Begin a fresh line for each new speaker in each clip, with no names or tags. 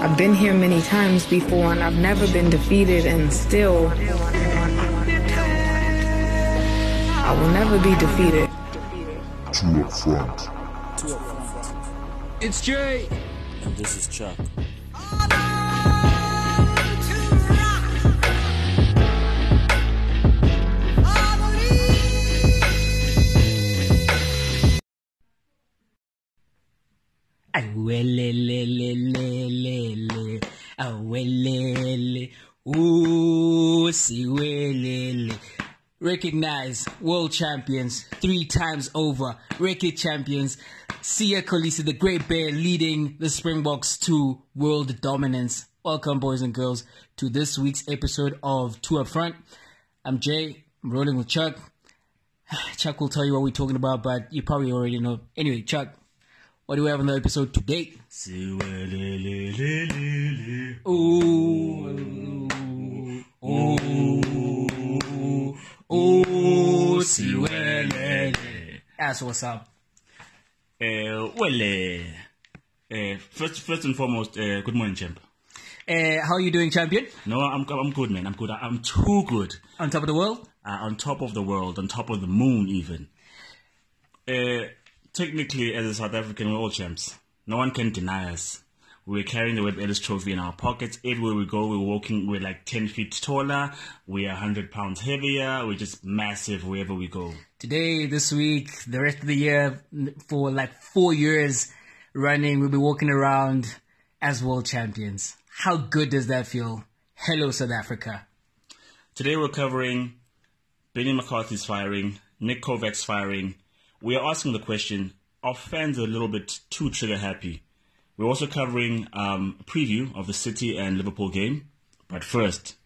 I've been here many times before and I've never been defeated and still I will never be defeated.
Two up front.
It's Jay.
And this is Chuck.
Awelelelelele, awelele, ooh, siwelele. Recognize world champions three times over. Record champions. Siya Kolisi, the Great Bear, leading the Springboks to world dominance. Welcome, boys and girls, to this week's episode of Two Up Front. I'm Jay. I'm rolling with Chuck. Chuck will tell you what we're talking about, but you probably already know. Anyway, Chuck, what do we have on the episode today? Ooh, ooh, ooh, siwelele. That's what's up.
Uh, well, uh, uh, first, first and foremost, uh, good morning, champ.
Uh, how are you doing, champion?
No, I'm, I'm good, man. I'm good. I'm too good.
On top of the world?
Uh, on top of the world, on top of the moon, even. Technically, as a South African, we're all champs. No one can deny us. We're carrying the Webb Ellis Trophy in our pockets. Everywhere we go, we're walking, we're like 10 feet taller. We're 100 pounds heavier. We're just massive wherever we go.
Today, this week, the rest of the year, for like four years running, we'll be walking around as world champions. How good does that feel? Hello, South Africa.
Today we're covering Benni McCarthy's firing, Nick Kovac's firing. We are asking the question, are fans a little bit too trigger happy? We're also covering um, a preview of the City and Liverpool game. But first,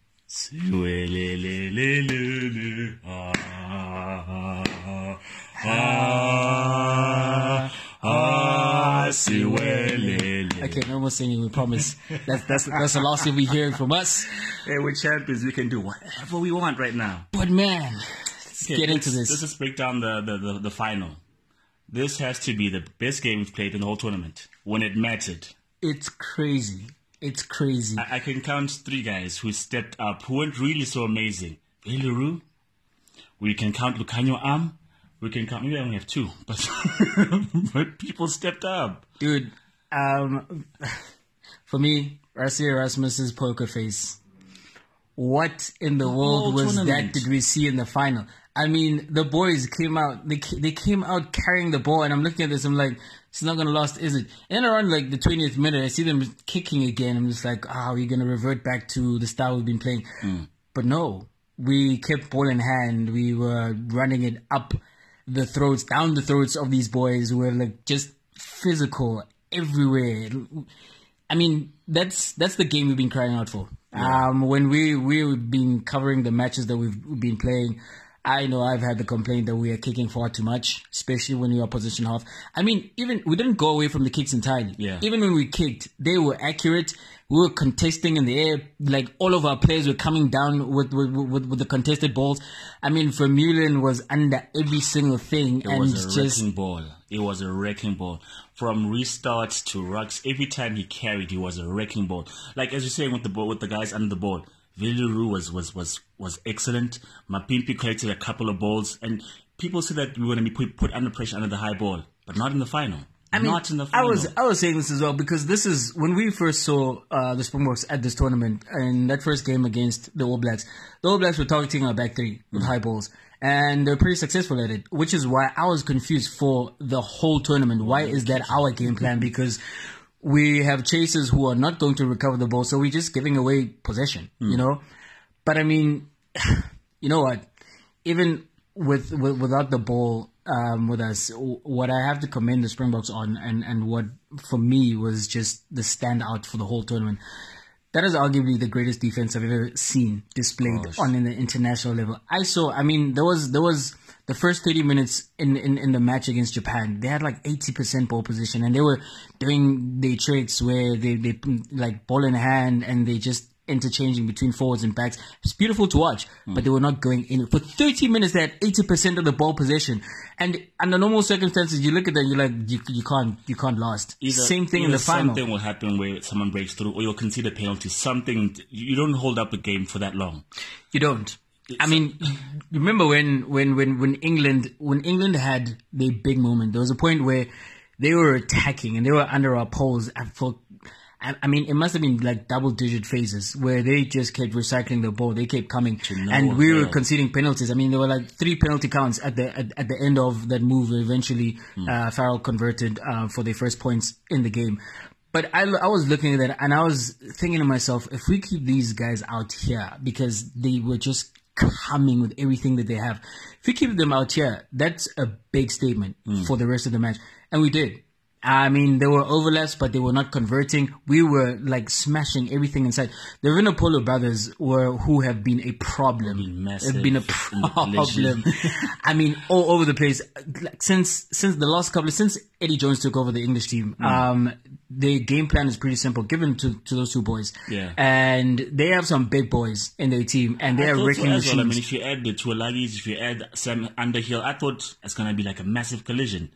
Okay, no more singing, we promise. That's, that's, that's the last thing we hear from us.
Hey, we're champions. We can do whatever we want right now.
But man, let's get into this.
Let's just break down the, the, the, the final. This has to be the best game we've played in the whole tournament when it mattered.
It's crazy. It's crazy.
I, I can count three guys who stepped up, who weren't really so amazing. Belleru. We can count Lukhanyo Am. We can count, maybe I only have two, but, but people stepped up.
Dude, um, for me, Rassie Erasmus's poker face. What in the
whole
world was that did we see in the final? I mean, the boys came out, they, they came out carrying the ball, and I'm looking at this, I'm like, it's not gonna last, is it? And around like the 20th minute, I see them kicking again. I'm just like, ah, we're gonna revert back to the style we've been playing. But no, we kept ball in hand. We were running it up the throats, down the throats of these boys who were like just physical everywhere. I mean, that's that's the game we've been crying out for. Um, when we we've been covering the matches that we've been playing, I know I've had the complaint that we are kicking far too much, especially when we are position half. I mean, even we didn't go away from the kicks entirely.
Yeah.
Even when we kicked, they were accurate. We were contesting in the air. Like all of our players were coming down with with, with, with the contested balls. I mean, Vermeulen was under every single thing,
It
and
was a
just
wrecking ball. It was a wrecking ball. From restarts to rucks, every time he carried, he was a wrecking ball. Like as you're saying with the ball, with the guys under the ball, Willie le Roux was was was was excellent. Mapimpi collected a couple of balls, and people said that we were going to be put, put under pressure under the high ball, but not in the final.
I mean,
not in the final.
I was I was saying this as well because this is when we first saw uh, the Springboks at this tournament in that first game against the All Blacks. The All Blacks were targeting our back three with high balls, and they're pretty successful at it. Which is why I was confused for the whole tournament. Why is that our game plan? Because we have chasers who are not going to recover the ball, so we're just giving away possession. You know, but I mean, you know what? Even with, with without the ball um, with us, what I have to commend the Springboks on, and and what for me was just the standout for the whole tournament. That is arguably the greatest defense I've ever seen displayed on an international level. I saw. I mean, there was there was the first 30 minutes in, in, in the match against Japan, they had like 80% ball position and they were doing their tricks where they, they like ball in hand and they just interchanging between forwards and backs. It's beautiful to watch, but they were not going in. For 30 minutes, they had 80% of the ball possession. And under normal circumstances, you look at that, you're like, you, you can't, you can't last.
Either-
Same thing in the final.
Something will happen where someone breaks through, or you'll concede a penalty. Something you don't hold up a game for that long.
You don't. I mean, remember when, when, when, when England, when England had their big moment, there was a point where they were attacking and they were under our poles for, I I mean, it must have been like double digit phases where they just kept recycling the ball. They kept coming
no
and we were conceding penalties. I mean, there were like three penalty counts at the, at, at the end of that move. Eventually, uh, Farrell converted, uh, for their first points in the game. But I, I was looking at that and I was thinking to myself, if we keep these guys out here because they were just coming with everything that they have, if we keep them out here, that's a big statement mm. for the rest of the match. And we did. I mean, there were overlaps, but they were not converting. We were like smashing everything inside. The Vunipola brothers were who have been a problem.
Been massive
Have been a problem. I mean, all over the place. Like, since since the last couple, since Eddie Jones took over the English team,
Hmm.
um, the game plan is pretty simple. Given to to those two boys,
Yeah.
and they have some big boys in their team, and they
I
are
thought so
wrecking
as well. I mean, if you add the two Alagis, if you add Sam Underhill, I thought it's gonna be like a massive collision.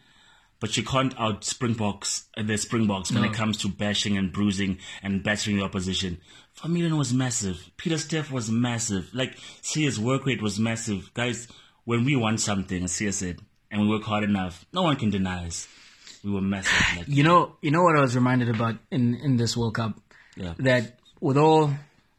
But you can't out Springboks uh, the Springboks when it comes to bashing and bruising and battering the opposition. Vermeulen was massive. Pieter-Steph was massive. Like Siya's work rate was massive. Guys, when we want something, as Siya said, and we work hard enough, no one can deny us. We were massive. Like,
You know, you know what I was reminded about in in this World Cup.
Yeah.
That with all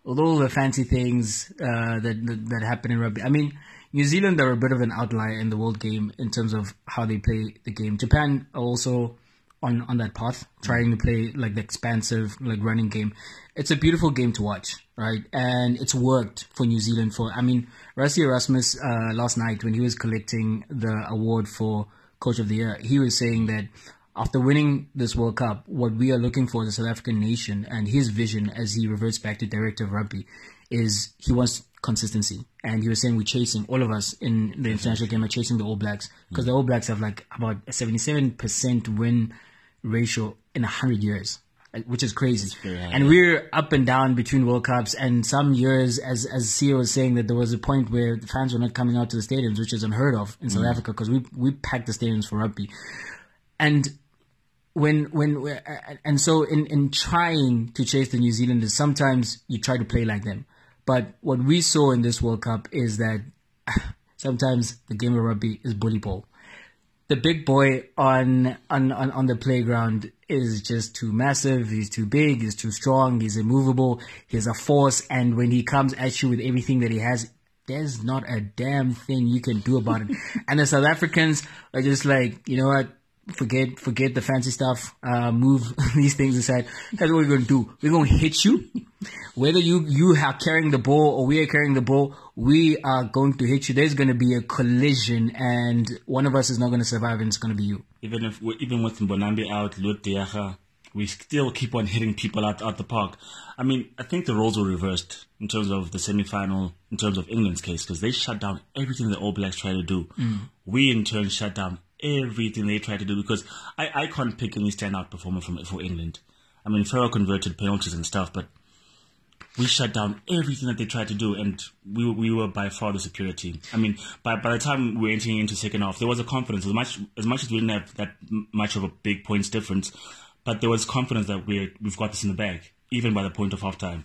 with all the fancy things uh, that, that that happen in rugby, I mean, New Zealand are a bit of an outlier in the world game in terms of how they play the game. Japan also on on that path, trying to play like the expansive, like running game. It's a beautiful game to watch, right? And it's worked for New Zealand. For I mean, Rassie Erasmus uh, last night when he was collecting the award for Coach of the Year, he was saying that after winning this World Cup, what we are looking for as a South African nation and his vision as he reverts back to director rugby is he wants consistency. And he was saying we're chasing, all of us in the international game are chasing the All Blacks because the All Blacks have like about a 77% win ratio in 100 years. Which is crazy, and we're up and down between World Cups. And some years, as as Siya was saying, that there was a point where the fans were not coming out to the stadiums, which is unheard of in South Africa because we we packed the stadiums for rugby. And when when uh, and so in in trying to chase the New Zealanders, sometimes you try to play like them. But what we saw in this World Cup is that sometimes the game of rugby is bully ball. The big boy on on on, on the playground is just too massive. He's too big. He's too strong. He's immovable. He's a force. And when he comes at you with everything that he has, there's not a damn thing you can do about it. and the South Africans are just like, you know what? Forget, forget the fancy stuff. Uh, move these things aside. That's what we're gonna do. We're gonna hit you. Whether you you are carrying the ball or we are carrying the ball, we are going to hit you. There's gonna be a collision, and one of us is not gonna survive, and it's gonna be you.
even if even with Mbonambi out, Lut Diaga, we still keep on hitting people out out the park. I mean, I think the roles were reversed in terms of the semi-final, in terms of England's case, because they shut down everything the All Blacks tried to do. We in turn shut down everything they try to do because I, I can't pick any standout performer from for England. I mean, Farrell converted penalties and stuff, but we shut down everything that they tried to do, and we we were by far the superior team. I mean, by by the time we were entering into second half, there was a confidence as much as much as we didn't have that much of a big points difference, but there was confidence that we we've got this in the bag, even by the point of halftime.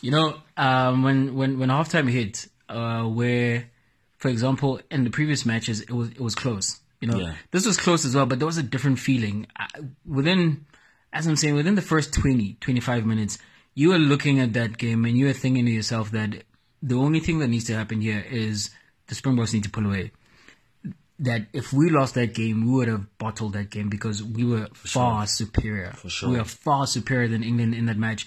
You know, um, when when when halftime hit, uh, where, for example, in the previous matches, it was it was close. You know,
Yeah.
this was close as well, but there was a different feeling uh, within. As I'm saying, within the first 20, 25 minutes, you were looking at that game and you were thinking to yourself that the only thing that needs to happen here is the Springboks need to pull away. That if we lost that game, we would have bottled that game because we were far superior. For
sure.
we were far superior than England in that match.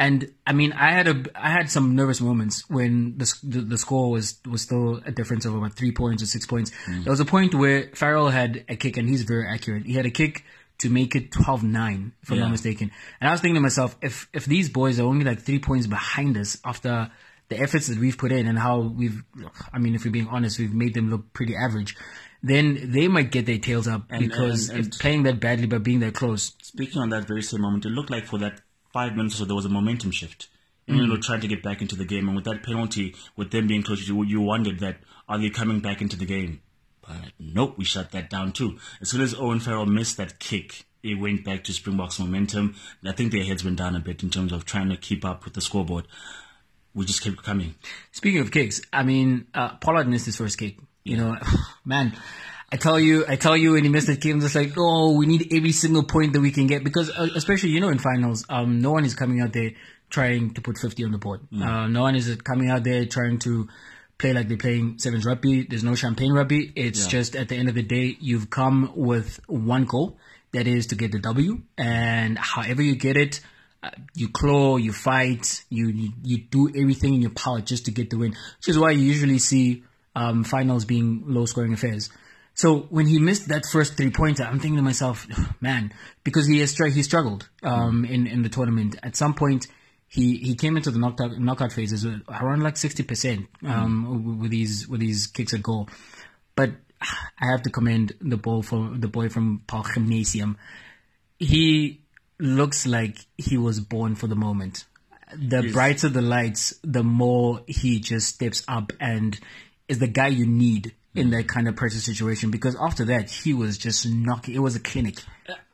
And I mean, I had a I had some nervous moments when the the, the score was was still a difference of about three points or six points. Mm. There was a point where Farrell had a kick, and he's very accurate. He had a kick to make it 12-9, if I'm
Yeah.
not mistaken. And I was thinking to myself, if if these boys are only like three points behind us after the efforts that we've put in and how we've, I mean, if we're being honest, we've made them look pretty average. Then they might get their tails up because
and- and-
playing that badly but being that close,
Speaking on that very same moment, it looked like for that five minutes or so there was a momentum shift And you were trying to get back into the game. And with that penalty, with them being close, you, you wondered that are they coming back into the game? But nope, we shut that down too. As soon as Owen Farrell missed that kick, it went back to Springboks momentum. I think their heads went down a bit in terms of trying to keep up with the scoreboard. We just kept coming.
Speaking of kicks, I mean, uh, Pollard missed his first kick. You know, man, I tell you, I tell you, when he missed the I'm just like, oh, we need every single point that we can get because, uh, especially you know, in finals, um, no one is coming out there trying to put 50 on the board. Uh, no one is coming out there trying to play like they're playing sevens rugby. There's no champagne rugby. It's
Yeah.
just at the end of the day, you've come with one goal, that is to get the W, and however you get it. Uh, you claw, you fight, you, you you do everything in your power just to get the win, which is why you usually see um, finals being low scoring affairs. So when he missed that first three pointer, I'm thinking to myself, man, because he has he struggled um, in in the tournament. At some point, he he came into the knockout knockout phases around like sixty percent um, with these with these kicks at goal. But I have to commend the ball for the boy from Paarl Gimnasium. He looks like he was born for the moment. The brighter the lights, the more he just steps up and is the guy you need in that kind of pressure situation. Because after that, he was just knocking. It was a clinic.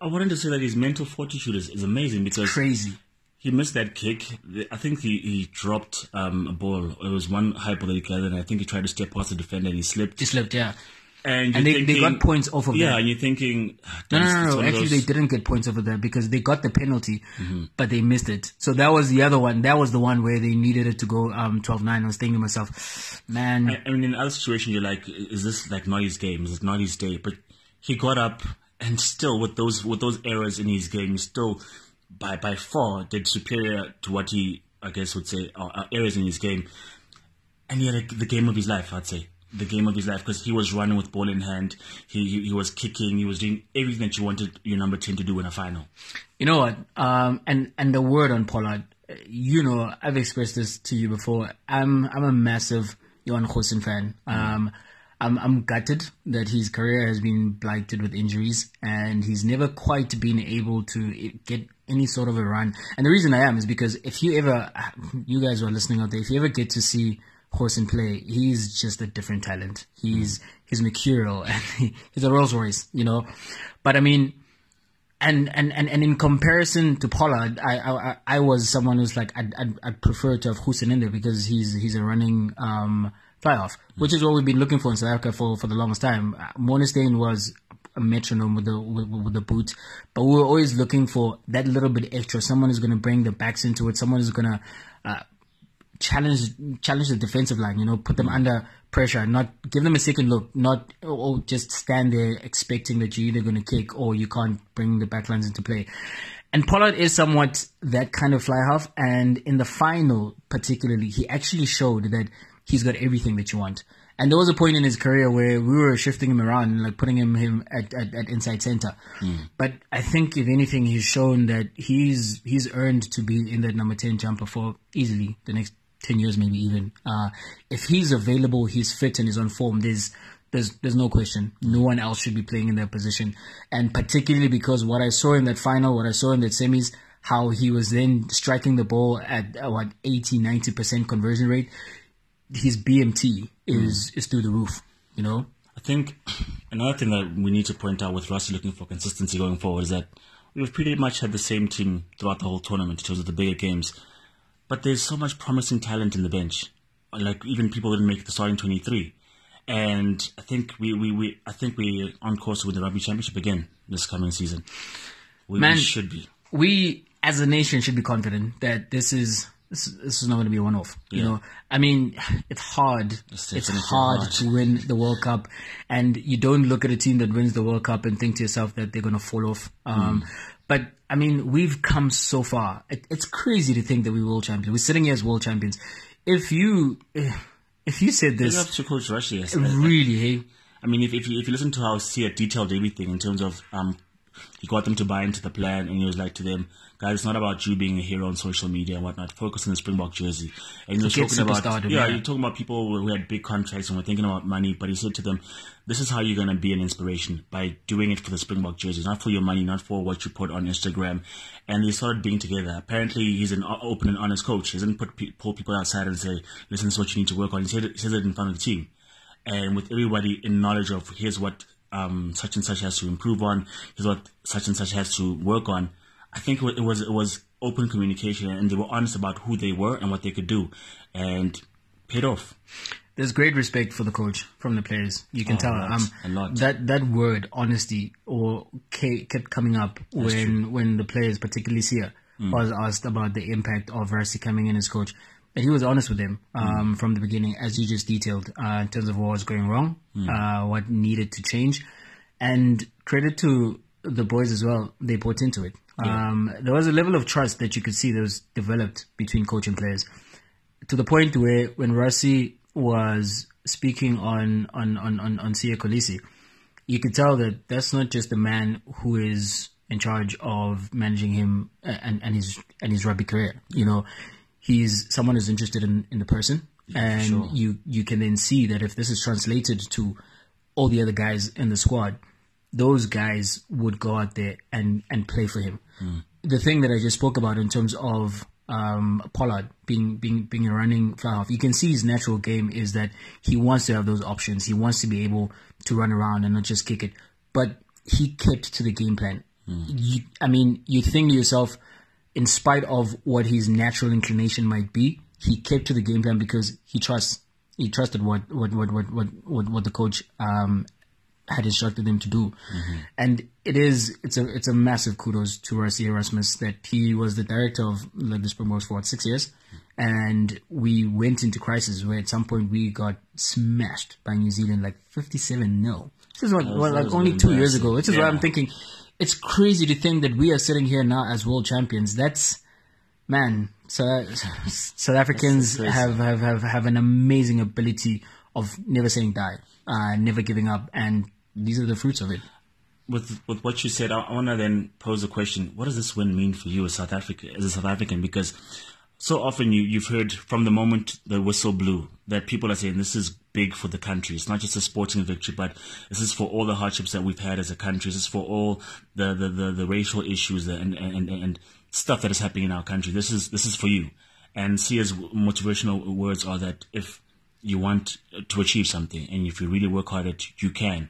I wanted to say that his mental fortitude is, is amazing because
Crazy.
he missed that kick. I think he, he dropped um, a ball. It was one high ball that he gathered, and I think he tried to step past the defender and he slipped.
Just slipped, yeah.
And,
And they, they got points off of
Yeah,
that.
and you're thinking,
No, no, no, no. Actually,
those-
they didn't get points over there because they got the penalty, mm-hmm. but they missed it. So that was the other one. That was the one where they needed it to go um 12-9. I was thinking to myself, man,
I mean, in other situations, you're like, is this like not his game? Is it not his day? But he got up and still, with those with those errors in his game, still by by far did superior to what he, I guess, would say are, are errors in his game. And he had a, the game of his life, I'd say. The game of his life because he was running with ball in hand. He, he he was kicking. He was doing everything that you wanted your number ten to do in a final.
You know what? Um, and and the word on Pollard, you know, I've expressed this to you before. I'm I'm a massive Johan Goosen fan. Um, I'm I'm gutted that his career has been blighted with injuries, and he's never quite been able to get any sort of a run. And the reason I am is because if you ever, you guys who are listening out there, if you ever get to see Goosen play, he's just a different talent. He's he's mercurial and he, he's a Rolls Royce, you know. But I mean and and and, and in comparison to Pollard, I, I I was someone who's like I'd, I'd, I'd prefer to have Goosen in there because he's he's a running um fly half, which is what we've been looking for in South Africa for for the longest time. Uh, was a metronome with the with, with the boot, but we were always looking for that little bit extra. Someone who's going to bring the backs into it. Someone who's going to uh, challenge challenge the defensive line. You know, put them under pressure, not give them a second look, not or just stand there expecting that you're either going to kick or you can't bring the backlines into play. And Pollard is somewhat that kind of fly half, and in the final particularly, he actually showed that he's got everything that you want. And there was a point in his career where we were shifting him around, like putting him him at, at, at inside center. Hmm. But I think if anything, he's shown that he's he's earned to be in that number ten jumper for easily the next ten years, maybe even. Uh, if he's available, he's fit and he's on form. There's there's there's no question. No one else should be playing in that position, and particularly because what I saw in that final, what I saw in that semis, how he was then striking the ball at uh, what 80, 90 percent conversion rate. His BMT is is through the roof. You know.
I think another thing that we need to point out with Rassie looking for consistency going forward is that we've pretty much had the same team throughout the whole tournament in terms of the bigger games. But there's so much promising talent in the bench. Like even people didn't make the starting 23. And I think we, we, we I think we're on course to win the rugby championship again this coming season. We,
Man,
we should be.
we as a nation should be confident that this is this, this is not going to be a one-off. You know, I mean, it's hard. It's,
definitely
hard,
hard.
to win the World Cup, and you don't look at a team that wins the World Cup and think to yourself that they're going to fall off. Um,
Mm.
But I mean, we've come so far. It, it's crazy to think that we're world champions. We're sitting here as world champions. If you if you said this,
up to Coach Rassie. yes.
really, hey,
I mean, if, if, you, if you listen to how Siya detailed everything in terms of um, He got them to buy into the plan, and he was like to them, "Guys, it's not about you being a hero on social media and whatnot. Focus on the Springbok jersey." And
Forget
talking about, yeah,
yeah.
you're talking about people who had big contracts and were thinking about money, but he said to them, "This is how you're going to be an inspiration by doing it for the Springbok jersey, not for your money, not for what you put on Instagram." And they started being together. Apparently, he's an open and honest coach. He doesn't put pull people outside and say, "Listen, this is what you need to work on." He said he says it in front of the team and with everybody in knowledge of here's what um, such and such has to improve on, here's what such and such has to work on. I think it was it was open communication, and they were honest about who they were and what they could do, and paid off.
There's great respect for the coach from the players. You can
Oh,
tell. um,
a lot.
That that word honesty or kept coming up when when the players, particularly Siya,
Mm.
was asked about the impact of Rassie coming in as coach. And he was honest with them um,
Mm.
from the beginning, as you just detailed, uh, in terms of what was going wrong,
Mm.
uh, what needed to change, and credit to the boys as well. They bought into it. Um, there was a level of trust that you could see that was developed between coach and players to the point where when Rassie was speaking on on on on, on Siya Kolisi, you could tell that that's not just a man who is in charge of managing him and, and his and his rugby career. You know, he's someone who's interested in, in the person, and
sure.
you you can then see that if this is translated to all the other guys in the squad, those guys would go out there and and play for him. The thing that I just spoke about in terms of um, Pollard being being being a running fly half, you can see his natural game is that he wants to have those options. He wants to be able to run around and not just kick it. But he kept to the game plan. You, I mean, you think to yourself, in spite of what his natural inclination might be, he kept to the game plan because he trusts. He trusted what what what what what what, what the coach um, had instructed him to do, and it is it's a it's a massive kudos to Rassie Erasmus that he was the director of the Springboks for what six years, and we went into crisis where at some point we got smashed by New Zealand like fifty seven 0 This is what,
was-
what, like only two years ago. Which is why
Yeah.
I'm thinking it's crazy to think that we are sitting here now as world champions. That's man. So, South Africans have, have, have, have an amazing ability of never saying die, uh, never giving up, and these are the fruits of it.
with with what you said, I, I want to then pose a question: What does this win mean for you as South Africa, as a South African? Because so often you you've heard from the moment the whistle blew that people are saying this is big for the country. It's not just a sporting victory, but this is for all the hardships that we've had as a country. This is for all the the, the, the racial issues and, and and stuff that is happening in our country. This is this is for you. And Siya's motivational words are that if you want to achieve something and if you really work hard at it, you can.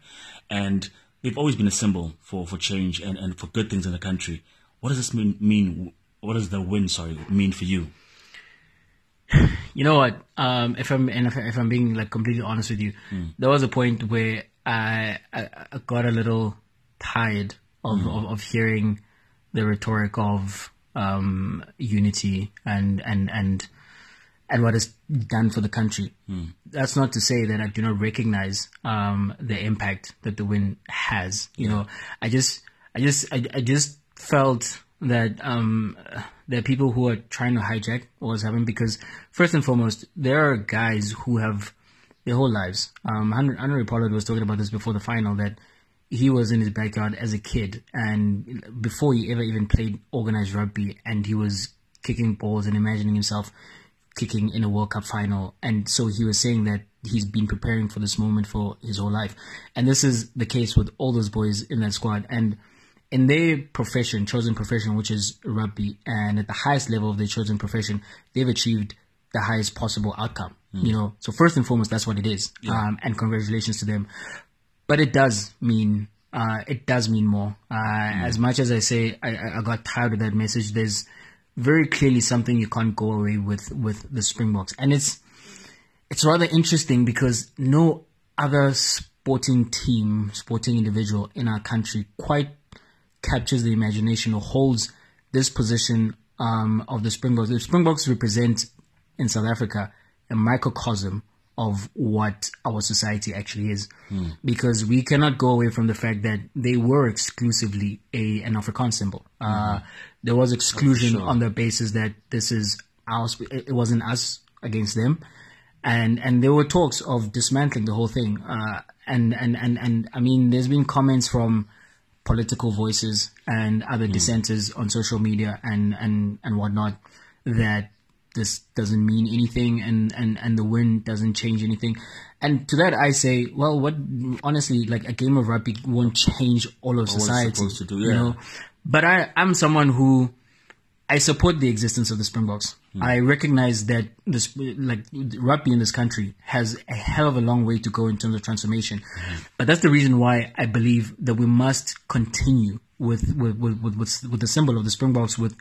And they've always been a symbol for, for change and, and for good things in the country. What does this mean, mean? What does the win, sorry, mean for you?
You know what? Um, if I'm and if, if I'm being like completely honest with you, there was a point where I, I, I got a little tired of, of, of hearing the rhetoric of um, unity and and and and what is done for the country. That's not to say that I do not recognize um, the impact that the win has. You know, I just, I just, I, I just felt that um, there are people who are trying to hijack what was happening because first and foremost, there are guys who have their whole lives. Um, Handré Pollard was talking about this before the final that he was in his backyard as a kid and before he ever even played organized rugby and he was kicking balls and imagining himself kicking in a World Cup final. And so he was saying that he's been preparing for this moment for his whole life. And this is the case with all those boys in that squad. And in their profession, chosen profession, which is rugby, and at the highest level of their chosen profession, they've achieved the highest possible outcome. You know, so first and foremost, that's what it is. Um, and congratulations to them. But it does mean, uh, it does mean more. Uh, As much as I say I, I- I got tired of that message, there's very clearly something you can't go away with with the Springboks, and it's it's rather interesting because no other sporting team, sporting individual in our country quite captures the imagination or holds this position um, of the Springboks. The Springboks represent in South Africa a microcosm of what our society actually is, because we cannot go away from the fact that they were exclusively a an Afrikaans symbol. Uh, there was exclusion on the basis that this is our, sp- it wasn't us against them, and and there were talks of dismantling the whole thing. Uh, and and and and I mean, there's been comments from political voices and other dissenters on social media and, and, and whatnot that this doesn't mean anything and, and, and the win doesn't change anything. And to that I say, well, what honestly, like a game of rugby won't change all of
it's
society.
supposed to do,
You
yeah.
know? But I, I'm someone who I support the existence of the Springboks. Hmm. I recognize that this, like rugby in this country has a hell of a long way to go in terms of transformation. Hmm. But that's the reason why I believe that we must continue with with with with, with, with the symbol of the Springboks with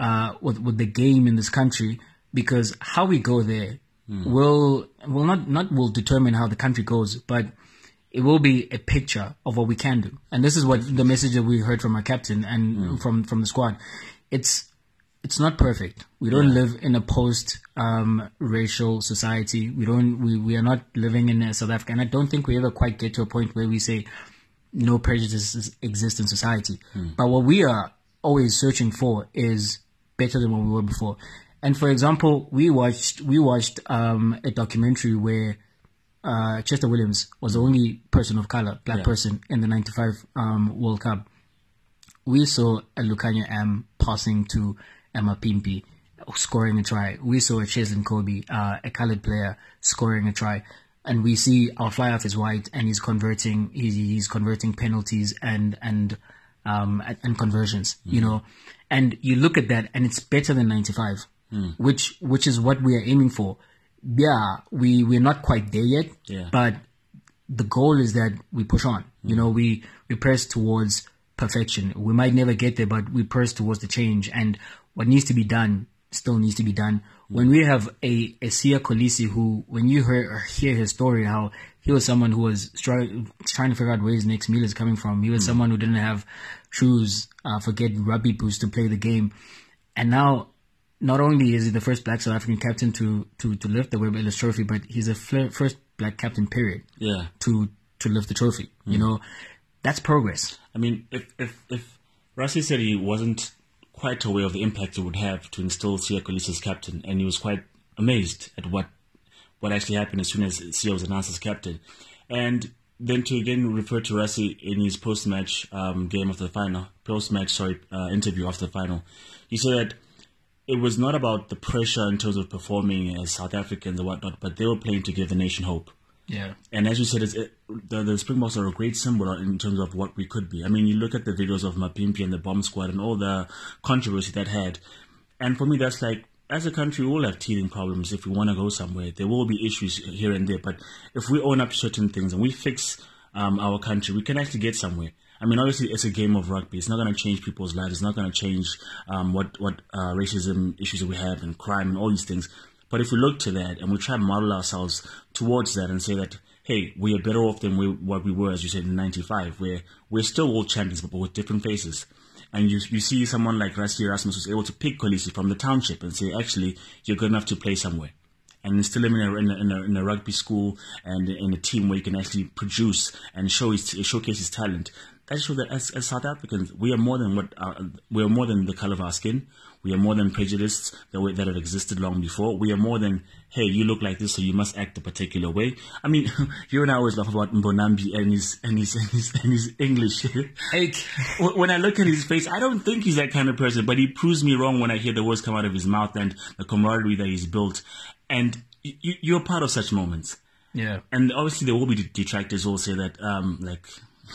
uh with with the game in this country because how we go there hmm. will will not not will determine how the country goes, but it will be a picture of what we can do. And this is what the message that we heard from our captain and from from the squad. It's it's not perfect. We don't live in a post um, racial society. We don't we, we are not living in South Africa and I don't think we ever quite get to a point where we say no prejudices exist in society. But what we are always searching for is better than what we were before. And for example, we watched we watched um, a documentary where uh, Chester Williams was the only person of color, black person, in the '95 um, World Cup. We saw a Lukhanyo Am passing to Mapimpi, scoring a try. We saw a Cheslin Kolbe, uh, a colored player, scoring a try. And we see our fly half is white, and he's converting. He's, he's converting penalties and and um and, and conversions. You know, and you look at that, and it's better than '95, which which is what we are aiming for. Yeah, we we're not quite there yet,
Yeah.
but the goal is that we push on. You know, we we press towards perfection. We might never get there, but we press towards the change. And what needs to be done still needs to be done. When we have a a Siya Kolisi who, when you hear hear his story, how he was someone who was stri- trying to figure out where his next meal is coming from. He was someone who didn't have shoes, uh, forget rugby boots to play the game, and now not only is he the first black South African captain to to to lift the Webb Ellis Trophy, but he's the fir- first black captain, period,
Yeah.
to to lift the trophy. You know, that's progress.
I mean, if if if Rassie said he wasn't quite aware of the impact it would have to instill Siya Kolisi as captain, and he was quite amazed at what what actually happened as soon as Siya was announced as captain, and then to again refer to Rassie in his post-match um, game after the final, post-match sorry uh, interview after the final, he said that it was not about the pressure in terms of performing as South Africans and whatnot, but they were playing to give the nation hope.
Yeah.
And as you said, it's, it, the, the Springboks are a great symbol in terms of what we could be. I mean, you look at the videos of Mapimpi and the bomb squad and all the controversy that had. And for me, that's like, as a country, we all have teething problems if we want to go somewhere. There will be issues here and there. But if we own up to certain things and we fix um, our country, we can actually get somewhere. I mean, obviously, it's a game of rugby. It's not going to change people's lives. It's not going to change um, what what uh, racism issues we have and crime and all these things. But if we look to that and we try and model ourselves towards that and say that, hey, we are better off than we, what we were, as you said, in '95, where we're still world champions, but with different faces. And you you see someone like Rassie Erasmus who's able to pick Kolisi from the township and say, actually, you're good enough to play somewhere and instill him in a, in a, in a, in a rugby school and in a team where he can actually produce and show his, showcase his talent. That shows that as, as South Africans, we are more than what our, we are more than the color of our skin. We are more than prejudice that, we, that have existed long before. We are more than hey, you look like this, so you must act a particular way. I mean, you and I always laugh about Mbonambi and his and his and his, and his English. When I look at his face, I don't think he's that kind of person, but he proves me wrong when I hear the words come out of his mouth and the camaraderie that he's built. And you, you're part of such moments.
yeah.
And obviously, there will be detractors who will say that, um, like,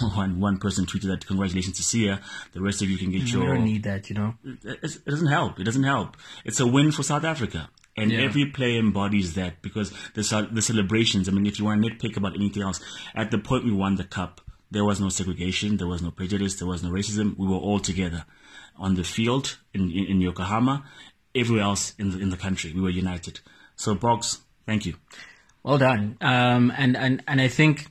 one one person tweeted that, congratulations to Siya, the rest of you can get
We
your.
don't need that, you know.
It it doesn't help. It doesn't help. It's a win for South Africa. And
Yeah.
every player embodies that because the the celebrations. I mean, if you want to nitpick about anything else, at the point we won the cup, there was no segregation, there was no prejudice, there was no racism. We were all together on the field in in, in Yokohama, everywhere else in the in the country. We were united. So, Boks, thank you.
Well done. Um, and, and, and I think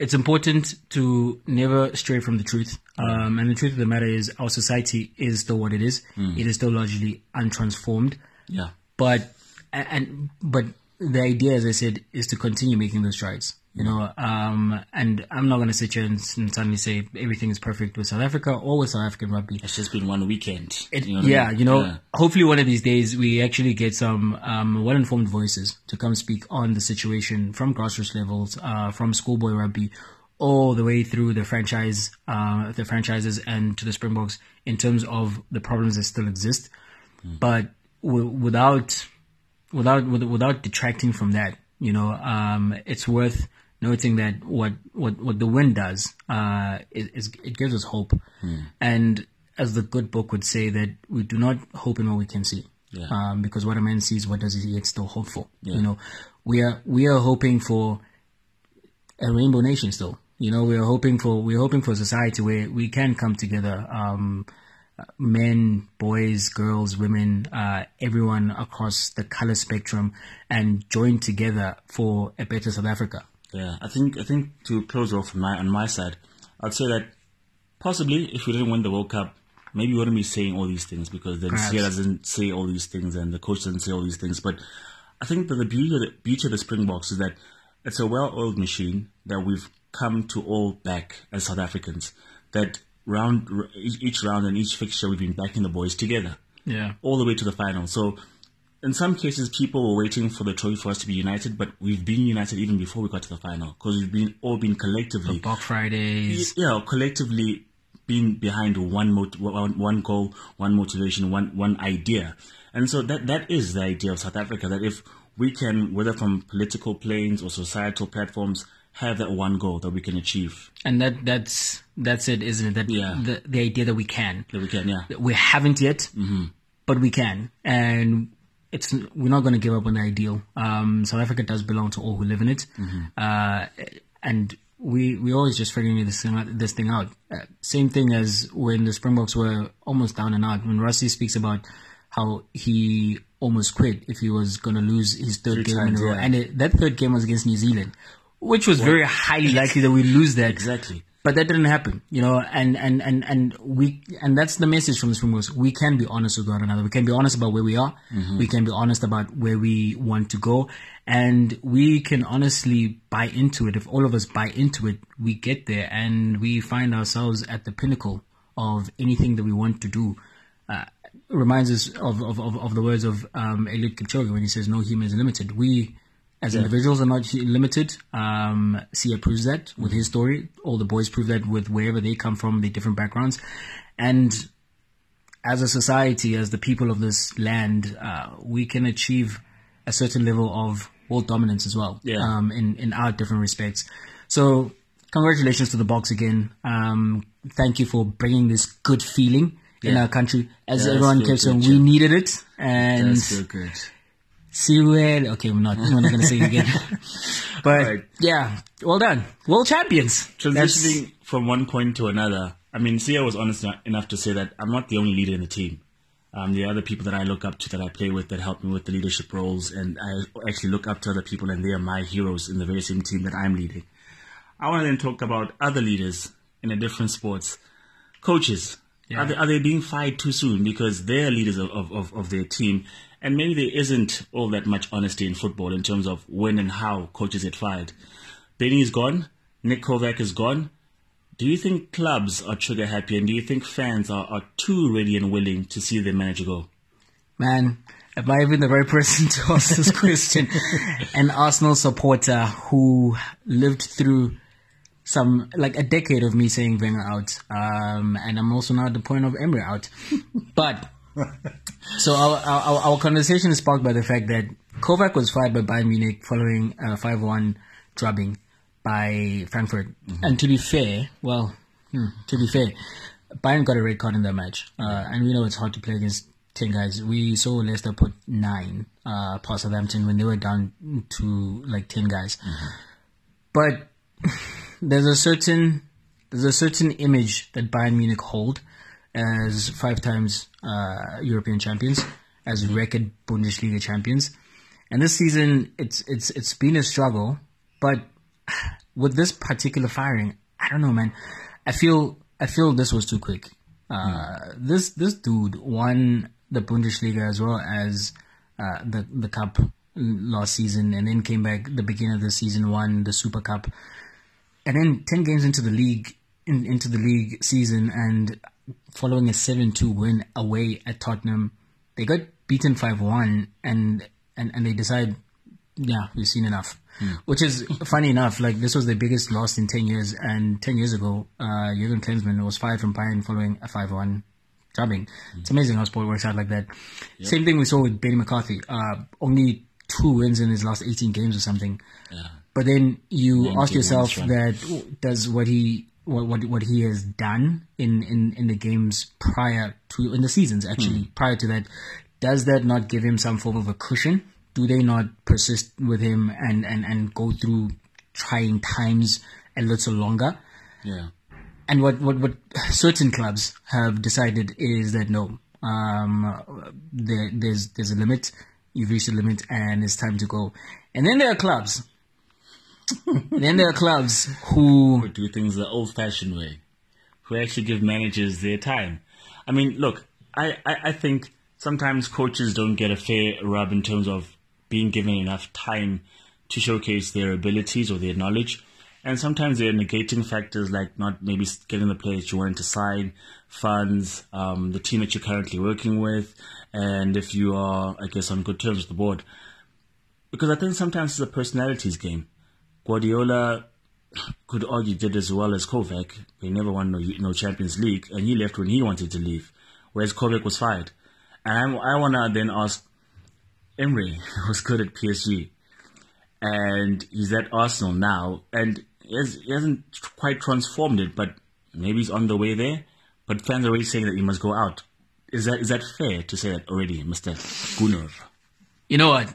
it's important to never stray from the truth. Um, and the truth of the matter is our society is still what it is. It is still largely untransformed.
Yeah.
But, and, but the idea, as I said, is to continue making those strides. You know, um, and I'm not going to sit here and, and suddenly say everything is perfect with South Africa or with South African rugby.
It's just been one weekend.
It,
You know what I
yeah,
mean?
you know,
Yeah.
hopefully one of these days we actually get some um, well-informed voices to come speak on the situation from grassroots levels, uh, from schoolboy rugby all the way through the franchise, uh, the franchises and to the Springboks in terms of the problems that still exist. But w- without, without, with- without detracting from that, you know, um, it's worth noting that what, what, what the wind does, uh, is, is it gives us hope. And as the good book would say that we do not hope in what we can see.
Yeah.
Um, because what a man sees, what does he yet still hope for? You know, we are, we are hoping for, a rainbow nation still. You know, we're hoping for we're hoping for a society where we can come together, um, men, boys, girls, women, uh, everyone across the color spectrum, and join together for a better South Africa.
Yeah, I think I think to close off on my on my side, I'd say that possibly if we didn't win the World Cup, maybe we wouldn't be saying all these things because the
Perhaps.
Siya doesn't say all these things and the coach doesn't say all these things. But I think that the beauty of the beauty of the Springboks is that it's a well-oiled machine that we've come to all back as South Africans. That round each each round and each fixture we've been backing the boys together
Yeah,
all the way to the final. So in some cases, people were waiting for the trophy for us to be united, but we've been united even before we got to the final because we've been all been collectively,
Bok Fridays.
yeah, collectively been behind one, mot- one one goal, one motivation, one one idea, and so that that is the idea of South Africa. That if we can, whether from political planes or societal platforms, have that one goal that we can achieve,
And that that's that's it, isn't it? That
Yeah.
the the idea that we can.
that we can, yeah,
we haven't yet, mm-hmm. but we can, and it's we're not going to give up on the ideal. Um, South Africa does belong to all who live in it, uh, and we we always just figuring this thing out, this thing out. Uh, same thing as when the Springboks were almost down and out. When Rassie speaks about how he almost quit if he was going to lose his third
Three
game
times,
in a row,
yeah.
and it, that third game was against New Zealand, which was very highly likely that we lose that
exactly.
But that didn't happen, you know, and, and, and, and we, and that's the message from the Springboks. We can be honest with one another. We can be honest about where we are. We can be honest about where we want to go. And we can honestly buy into it. If all of us buy into it, we get there and we find ourselves at the pinnacle of anything that we want to do. Uh, reminds us of, of, of, of the words of um, Eliud Kipchoge when he says, no human is limited. We, as individuals are not limited. Um, Siya proves that with his story. All the boys prove that with wherever they come from, their different backgrounds. And as a society, as the people of this land, uh, we can achieve a certain level of world dominance as well.
Yeah.
Um, in, in our different respects. So congratulations to the Boks again. Um, thank you for bringing this good feeling in our country. As
Yeah,
everyone kept saying, we needed it. And
That's so good.
Well. Okay, I'm not. I'm not going to say it again. but
Right.
yeah, well done, world champions. That's-
Transitioning from one point to another, I mean, Siya was honest enough to say that I'm not the only leader in the team. Um, there are other people that I look up to that I play with that help me with the leadership roles, and I actually look up to other people, and they are my heroes in the very same team that I'm leading. I want to then talk about other leaders in a different sports, coaches.
Yeah.
Are, they, are they being fired too soon because they're leaders of, of, of their team? And maybe there isn't all that much honesty in football in terms of when and how coaches get fired. Benni is gone. Nick Kovac is gone. Do you think clubs are trigger happy and do you think fans are, are too ready and willing to see their manager go?
man, am I even the right person to ask this question? An Arsenal supporter who lived through some like a decade of me saying Wenger out, um, and I'm also now at the point of Emery out. But so our, our our conversation is sparked by the fact that Kovac was fired by Bayern Munich following a five-one drubbing by Frankfurt. And to be fair, well, hmm, to be fair, Bayern got a red card in that match, uh, and we know it's hard to play against ten guys. We saw Leicester put nine uh, past Southampton when they were down to like ten guys. But there's a certain there's a certain image that Bayern Munich hold as five times uh, European champions, as record Bundesliga champions, and this season it's it's it's been a struggle. But with this particular firing, I don't know, man. I feel I feel this was too quick. Uh, This this dude won the Bundesliga as well as uh, the the cup last season, and then came back the beginning of the season, won the Super Cup, and then ten games into the league in, into the league season, and following a seven two win away at Tottenham, they got beaten five one, and and and they decide yeah, we've seen enough. Which is funny enough. Like this was the biggest loss in ten years, and ten years ago, uh, Jurgen Klinsmann was fired from Bayern following a five-one drubbing. It's amazing how sport works out like that. Same thing we saw with Benni McCarthy. Uh, only two wins in his last eighteen games or something. Yeah. But then you ask yourself that does what he what, what what he has done in, in, in the games prior to in the seasons actually prior to that does that not give him some form of a cushion? Do they not persist with him and, and, and go through trying times a little longer?
Yeah.
And what, what, what certain clubs have decided is that no, um, there, there's there's a limit. You've reached a limit, and it's time to go. And then there are clubs. Then there are clubs who
Who do things the old fashioned way, who actually give managers their time. I mean, look, I, I, I think sometimes coaches don't get a fair rub in terms of being given enough time to showcase their abilities or their knowledge. And sometimes they're negating factors like not maybe getting the players you wanted to sign, funds, um, the team that you're currently working with, and if you are, I guess, on good terms with the board. Because I think sometimes it's a personalities game. Guardiola could argue did as well as Kovac. He never won no, no Champions League, and he left when he wanted to leave, whereas Kovac was fired. And I'm, I want to then ask Emery, who's good at PSG, and he's at Arsenal now, and he, has, hasn't quite transformed it, but maybe he's on the way there. But fans are already saying that he must go out. Is that is that fair to say that already, Mister Gunnar?
You know what?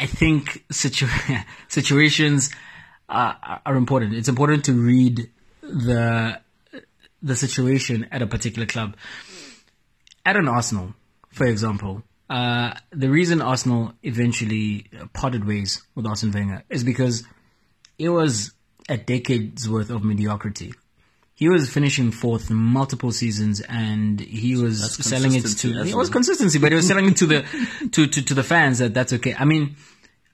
I think situ- situations are, are important. It's important to read the the situation at a particular club. At an Arsenal, for example, uh, the reason Arsenal eventually parted ways with Arsene Wenger is because it was a decade's worth of mediocrity. He was finishing fourth multiple seasons, and he was
That's
selling it to. It was consistency, but he was selling it to the to, to to the fans that that's okay. I mean,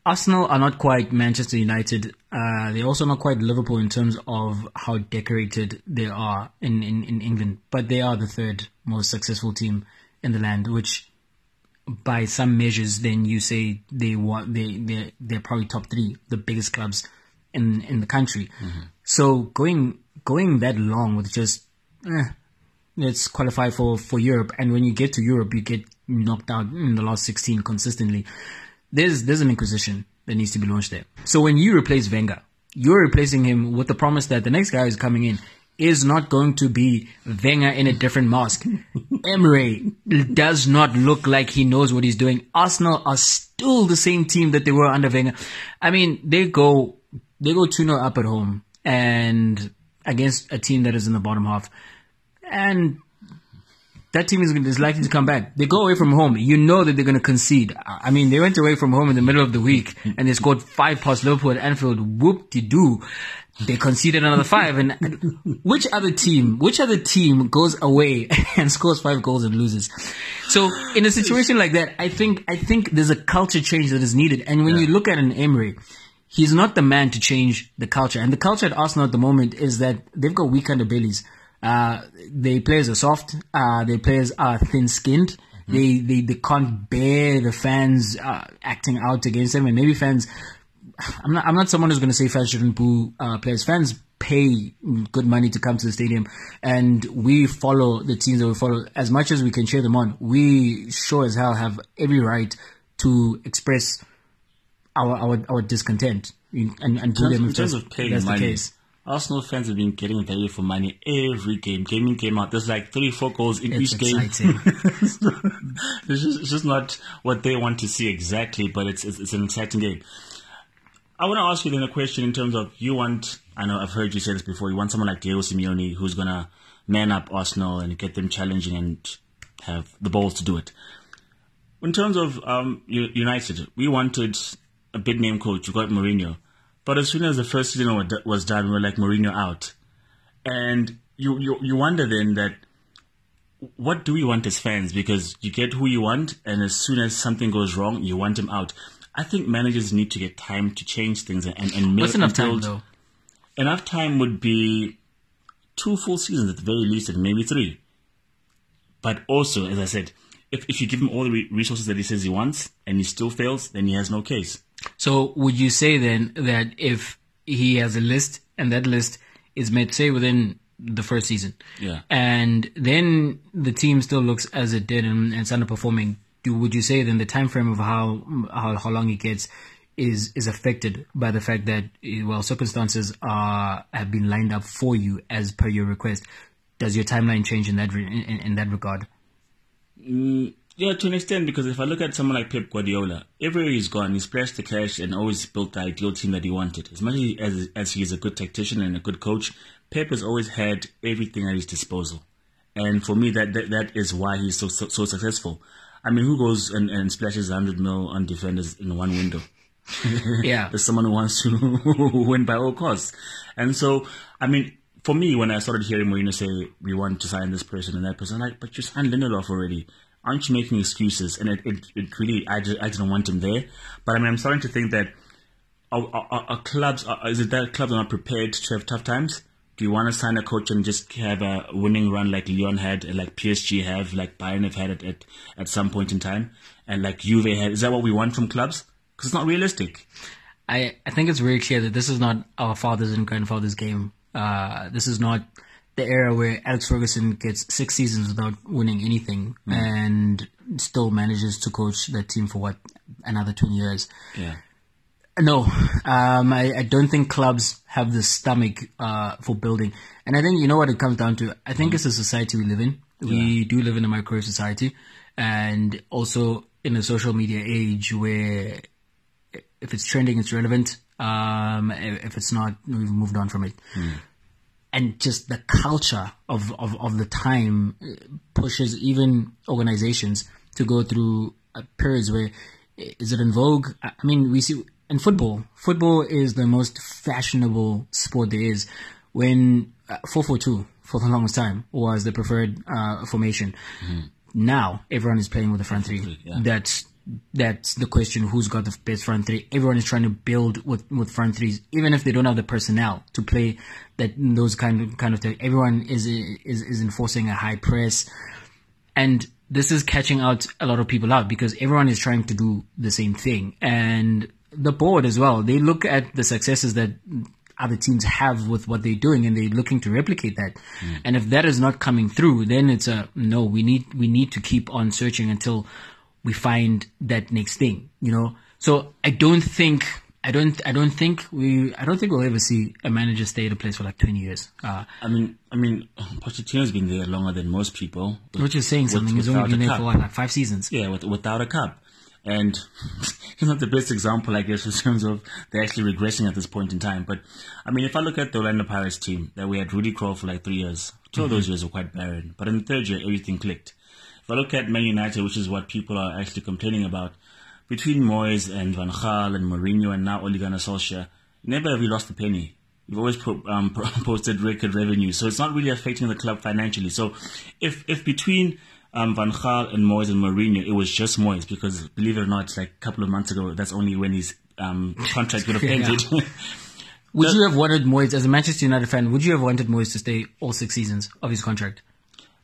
Arsenal are not quite Manchester United. Uh, they're also not quite Liverpool in terms of how decorated they are in, in, in England, but they are the third most successful team in the land, which by some measures, then you say they want they they they're probably top three, the biggest clubs in in the country. So going going that long with just eh, let's qualify for for Europe, and when you get to Europe, you get knocked out in the last sixteen consistently. There's there's an inquisition that needs to be launched there. So when you replace Wenger, you're replacing him with the promise that the next guy who's coming in is not going to be Wenger in a different mask. Emery does not look like he knows what he's doing. Arsenal are still the same team that they were under Wenger. I mean, they go they go 2 0 up at home and against a team that is in the bottom half. And that team is, is likely to come back. They go away from home. You know that they're going to concede. I mean, they went away from home in the middle of the week and they scored five past Liverpool at Anfield. Whoop de doo. They conceded another five. And which other team, which other team goes away and scores five goals and loses? So in a situation like that, I think, I think there's a culture change that is needed. And when you look at an Emery, he's not the man to change the culture. And the culture at Arsenal at the moment is that they've got weak underbellies. Uh, their players are soft. Uh, their players are thin-skinned. They, they they can't bear the fans uh, acting out against them, and maybe fans. I'm not. I'm not someone who's going to say fans shouldn't boo uh, players. Fans pay good money to come to the stadium, and we follow the teams that we follow as much as we can cheer them on. We sure as hell have every right to express our our, our discontent and, and boo them
in terms of paying
that's
money,
the case.
Arsenal fans have been getting value for money every game, game in, game out. There's like three, four goals in
It's
each game.
exciting.
it's, just, it's just not what they want to see exactly, but it's, it's, it's an exciting game. I want to ask you then a question in terms of you want, I know I've heard you say this before, you want someone like Diego Simeone who's going to man up Arsenal and get them challenging and have the balls to do it. In terms of um, United, we wanted a big name coach. We got Mourinho. But as soon as the first season was done, we were like Mourinho out. And you, you, you wonder then that what do we want as fans? Because you get who you want, and as soon as something goes wrong, you want him out. I think managers need to get time to change things and, and
What's enough time though?
enough time would be two full seasons at the very least, and maybe three. But also, as I said, if, if you give him all the re- resources that he says he wants and he still fails, then he has no case.
So would you say then that if he has a list and that list is made, say, within the first season,
Yeah.
and then the team still looks as it did and, and it's underperforming, do, would you say then the time frame of how, how how long it gets is is affected by the fact that well circumstances are have been lined up for you as per your request? Does your timeline change in that re- in, in that regard?
Mm, yeah, to an extent, because if I look at someone like Pep Guardiola, everywhere he's gone, he's splashed the cash and always built the ideal team that he wanted. As much as, as he's a good tactician and a good coach, Pep has always had everything at his disposal. And for me, that that, that is why he's so, so so successful. I mean, who goes and, and splashes 100 mil on defenders in one window?
Yeah.
There's someone who wants to win by all costs. And so, I mean, for me, when I started hearing Mourinho say, we want to sign this person and that person, I'm like, but you signed Lindelof already. Aren't you making excuses? And it, it, it really, I, just, I didn't want him there. But I mean, I'm starting to think that are clubs, are, is it that clubs are not prepared to have tough times? Do you want to sign a coach and just have a winning run like Lyon had, like PSG have, like Bayern have had it at, at some point in time, and like Juve had? Is that what we want from clubs? Because it's not realistic.
I, I think it's very clear that this is not our fathers and grandfathers game. Uh, this is not the era where Alex Ferguson gets six seasons without winning anything and still manages to coach that team for what another twenty years.
Yeah.
No, um, I, I don't think clubs have the stomach uh, for building, and I think you know what it comes down to. I think it's a society we live in. We do live in a micro society, and also in a social media age where if it's trending, it's relevant. Um, if it's not, we've moved on from it. And just the culture of, of, of the time uh, pushes even organizations to go through uh, periods where is it in vogue? I mean, we see in football. Football is the most fashionable sport there is. When uh, 4-4-2 for the longest time was the preferred uh, formation. Now everyone is playing with the front three.
yeah.
That's that's the question: Who's got the best front three? Everyone is trying to build with, with front threes, even if they don't have the personnel to play that those kind of kind of thing. Everyone is is is enforcing a high press, and this is catching out a lot of people out because everyone is trying to do the same thing, and the board as well. They look at the successes that other teams have with what they're doing and they're looking to replicate that. Hmm. And if that is not coming through, then it's a no, we need we need to keep on searching until we find that next thing, you know? So I don't think I don't I don't think we I don't think we'll ever see a manager stay at a place for like twenty years. Uh
I mean, I mean, Pochettino's been there longer than most people.
which is saying something. He's only been there
cup.
for what, like five seasons.
Yeah, with, without a cup. And he's not the best example, I guess, in terms of they're actually regressing at this point in time. But, I mean, if I look at the Orlando Pirates team, that we had Rudy Krol for like three years, 2 of those years were quite barren. But in the third year, everything clicked. If I look at Man United, which is what people are actually complaining about, between Moyes and Van Gaal and Mourinho and now Ole Gunnar Solskjaer, never have we lost a penny. We've always po- um, posted record revenue, so it's not really affecting the club financially. So, if if between um, Van Gaal and Moyes and Mourinho, it was just Moyes because believe it or not, like a couple of months ago, that's only when his um, contract would have
Yeah.
ended.
Would you have wanted Moyes as a Manchester United fan? Would you have wanted Moyes to stay all six seasons of his contract,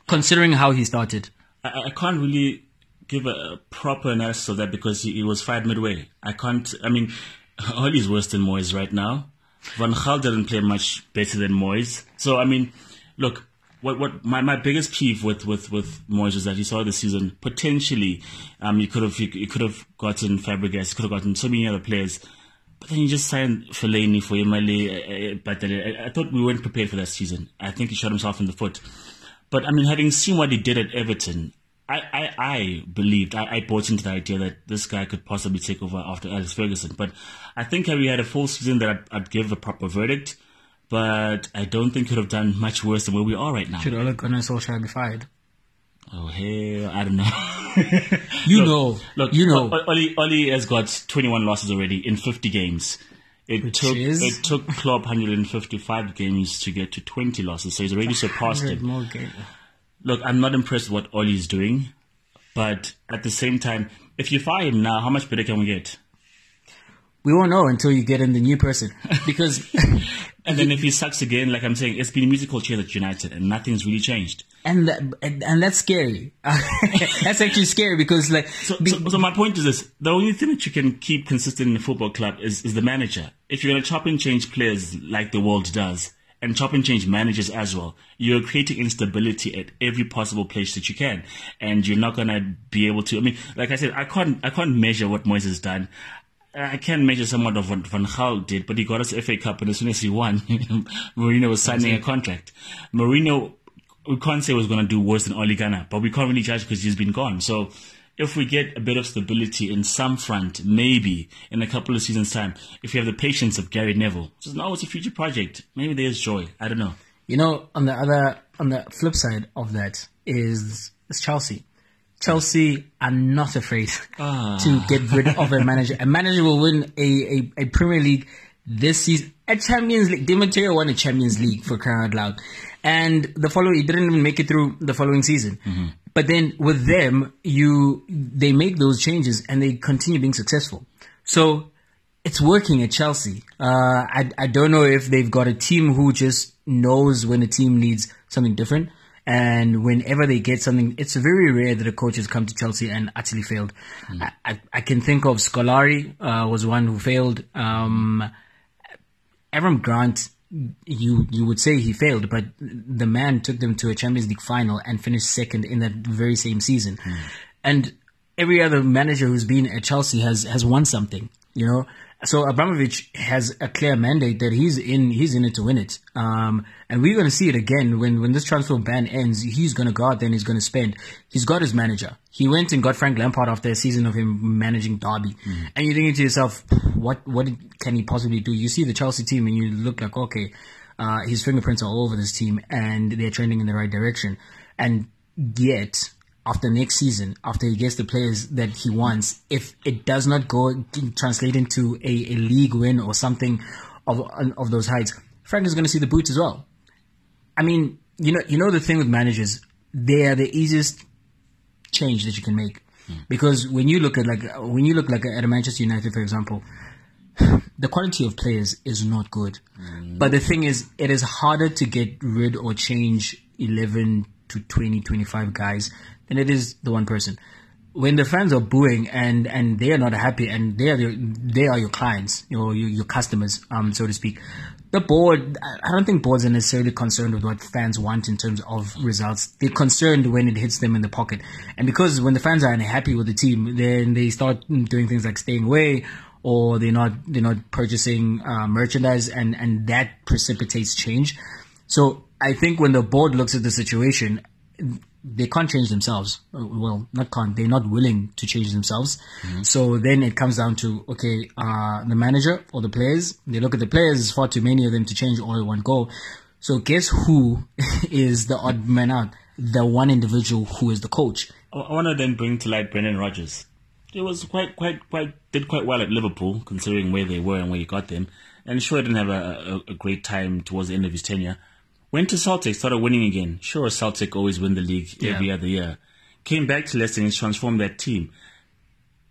considering how he started?
I, I can't really give a, a proper analysis of that because he, he was fired midway. I can't. I mean, Ole's worse than Moyes right now. Van Gaal didn't play much better than Moyes. So I mean, look. What what my, my biggest peeve with, with, with Moyes was that he saw the season potentially, um, you could have you, could have gotten Fabregas, you could have gotten so many other players, but then you just signed Fellaini for Yamale. Uh, but I, I thought we weren't prepared for that season. I think he shot himself in the foot. But I mean, having seen what he did at Everton, I, I, I believed, I, I bought into the idea that this guy could possibly take over after Alex Ferguson. But I think we had a full season that I'd, I'd give a proper verdict. But I don't think he could have done much worse than where we are right now.
Should Ole Gunnar Solskjaer be fired?
Oh hell, I don't know.
You know,
Look,
you know.
Ole, Ole has got 21 losses already in 50 games. It took
is-
it took Klopp 155 games to get to 20 losses, so he's already surpassed
100
him. Look, I'm not impressed with what Ole's doing, but at the same time, if you fire him now, how much better can we get?
We won't know until you get in the new person because
And then if he sucks again, like I'm saying, it's been musical chairs at United, and nothing's really changed.
and that, and, and that's scary. that's actually scary because like
So,
be-
so, so my point is this: the only thing that you can keep consistent in a football club is, is the manager. If you're going to chop and change players like the world does, and chop and change managers as well, you're creating instability at every possible place that you can, and you're not going to be able to. I mean, like I said, I can't I can't measure what Moyes has done. I can't measure somewhat of what Van Gaal did, but he got us FA Cup, and as soon as he won, Mourinho was signing a contract. Mourinho, we can't say was going to do worse than Ole Gunnar, but we can't really judge because he's been gone. So, if we get a bit of stability in some front, maybe in a couple of seasons' time, if you have the patience of Gary Neville, just know it's a future project. Maybe there's joy. I don't know.
You know, on the other, on the flip side of that is, is Chelsea. Chelsea are not afraid to get rid of a manager. A manager will win a, a, a Premier League this season, a Champions League. Di Matteo won a Champions League for crying out loud. And the following, he didn't even make it through the following season. But then with them, you, they make those changes and they continue being successful. So it's working at Chelsea. Uh, I I don't know if they've got a team who just knows when a team needs something different, and whenever they get something, it's very rare that a coach has come to Chelsea and utterly failed. I, I, I can think of Scolari uh, was one who failed. Um, Avram Grant, you you would say he failed, but the man took them to a Champions League final and finished second in that very same season. And every other manager who's been at Chelsea has has won something, you know. So Abramovich has a clear mandate that he's in he's in it to win it. Um, and we're going to see it again when when this transfer ban ends. He's going to go out there and he's going to spend. He's got his manager. He went and got Frank Lampard after a season of him managing Derby. And you're thinking to yourself, what what can he possibly do? You see the Chelsea team and you look like, okay, uh, his fingerprints are all over this team and they're trending in the right direction. And yet, after next season, after he gets the players that he wants, if it does not go translate into a, a league win or something of of those heights, Frank is going to see the boots as well. I mean, you know, you know the thing with managers, they are the easiest change that you can make hmm. because when you look at like when you look like at a Manchester United, for example, the quality of players is not good. Hmm. But the thing is, it is harder to get rid or change 11 to 20, 25 guys than it is the one person. When the fans are booing and, and they are not happy and they are your, they are your clients, your, your, your customers, um, so to speak. The board, I don't think boards are necessarily concerned with what fans want in terms of results. They're concerned when it hits them in the pocket. And because when the fans are unhappy with the team, then they start doing things like staying away or they're not they're not purchasing uh, merchandise, and and that precipitates change. So I think when the board looks at the situation, they can't change themselves. Uh, Well, not can't. They're not willing to change themselves. So then it comes down to okay, uh, the manager or the players. They look at the players. There's far too many of them to change all in one go. So guess who is the odd man out? The one individual who is the coach.
I, I want to then bring to light Brendan Rodgers. He was quite, quite, quite, did quite well at Liverpool, considering where they were and where he got them. And sure, he didn't have a, a, a great time towards the end of his tenure. Went to Celtic, started winning again. Sure, Celtic always win the league every
Yeah.
other year. Came back to Leicester and transformed that team.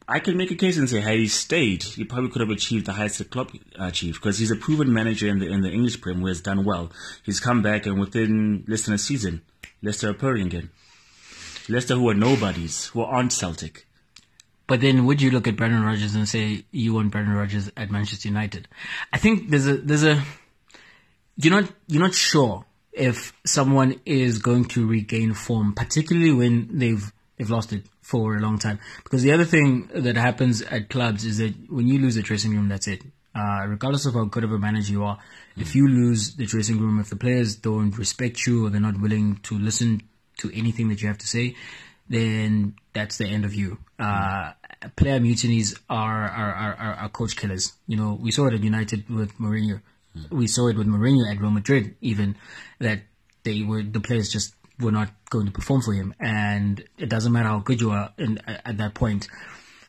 I can make a case and say, had he stayed, he probably could have achieved the highest the club uh, achieved because he's a proven manager in the in the English Premier who has done well. He's come back and within less than a season, Leicester are purring again. Leicester who are nobodies, who aren't Celtic.
But then, would you look at Brendan Rodgers and say you want Brendan Rodgers at Manchester United? I think there's a there's a you're not you're not sure if someone is going to regain form, particularly when they've they've lost it for a long time. Because the other thing that happens at clubs is that when you lose the dressing room, that's it. Uh, regardless of how good of a manager you are, if you lose the dressing room, if the players don't respect you or they're not willing to listen to anything that you have to say, then that's the end of you. Uh, player mutinies are, are, are, are, are coach killers. You know, we saw it at United with Mourinho. We saw it with Mourinho at Real Madrid, even that they were the players just were not going to perform for him, and it doesn't matter how good you are in, at that point.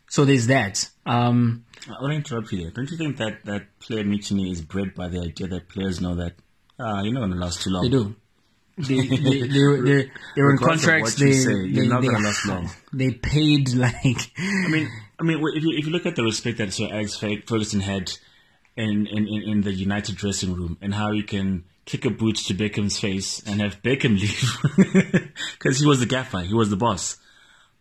So there's that. Um,
I want to interrupt you there. Don't you think that that player mutiny is bred by the idea that players know that ah, you're not going to last too long?
they do. They, they, they, they're, they're, they're in contracts. They,
say,
they,
not
they,
gonna last long.
they paid like
I mean, I mean, if you if you look at the respect that Sir Alex Ferguson had in, in, in, the United dressing room and how you can kick a boot to Beckham's face and have Beckham leave because he was the gaffer, he was the boss.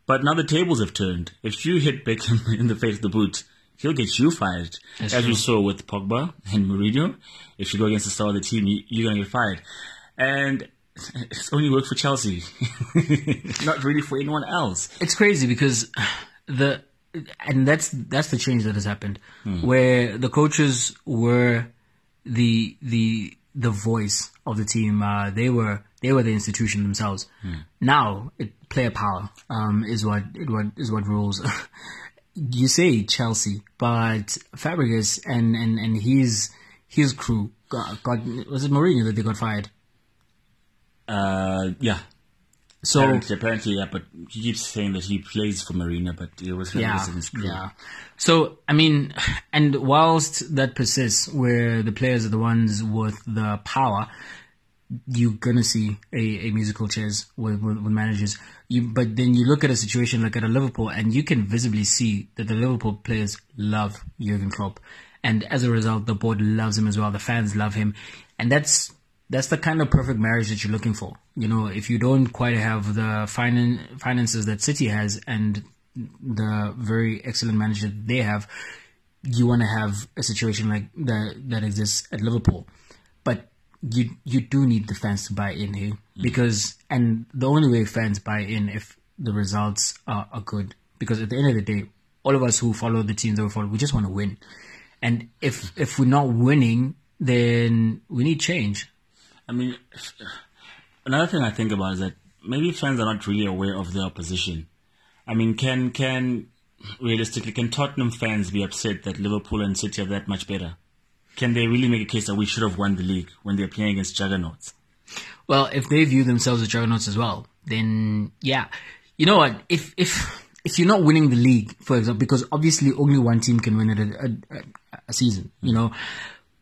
But now the tables have turned. If you hit Beckham in the face with the boot, he'll get you fired.
That's
As we
true.
saw with Pogba and Mourinho. If you go against the star of the team, you're going to get fired. And it's only worked for Chelsea. Not really for anyone else.
it's crazy because the and that's that's the change that has happened where the coaches were the the the voice of the team. Uh, they were they were the institution themselves. Now it, player power um, is what it what is what rules. You say Chelsea but Fabregas and and and his his crew got, got was it Mourinho that they got fired?
Uh, yeah.
So
Apparently, apparently, yeah, but he keeps saying that he plays for Marina, but it was
yeah,
his crew.
yeah. So I mean, and whilst that persists, where the players are the ones with the power, you're gonna see a, a musical chairs with, with, with managers. You, but then you look at a situation like at a Liverpool, and you can visibly see that the Liverpool players love Jurgen Klopp, and as a result, the board loves him as well. The fans love him, and that's that's the kind of perfect marriage that you're looking for. You know, if you don't quite have the finan- finances that City has and the very excellent manager that they have, you want to have a situation like that that exists at Liverpool. But you you do need the fans to buy in here mm. because and the only way fans buy in if the results are, are good because at the end of the day, all of us who follow the teams that we follow, we just want to win. And if if we're not winning, then we need change.
I mean, another thing I think about is that maybe fans are not really aware of their opposition. I mean, can can realistically can Tottenham fans be upset that Liverpool and City are that much better? Can they really make a case that we should have won the league when they're playing against juggernauts?
Well, if they view themselves as juggernauts as well, then yeah. You know what? If if if you're not winning the league, for example, because obviously only one team can win it a, a, a season, you know,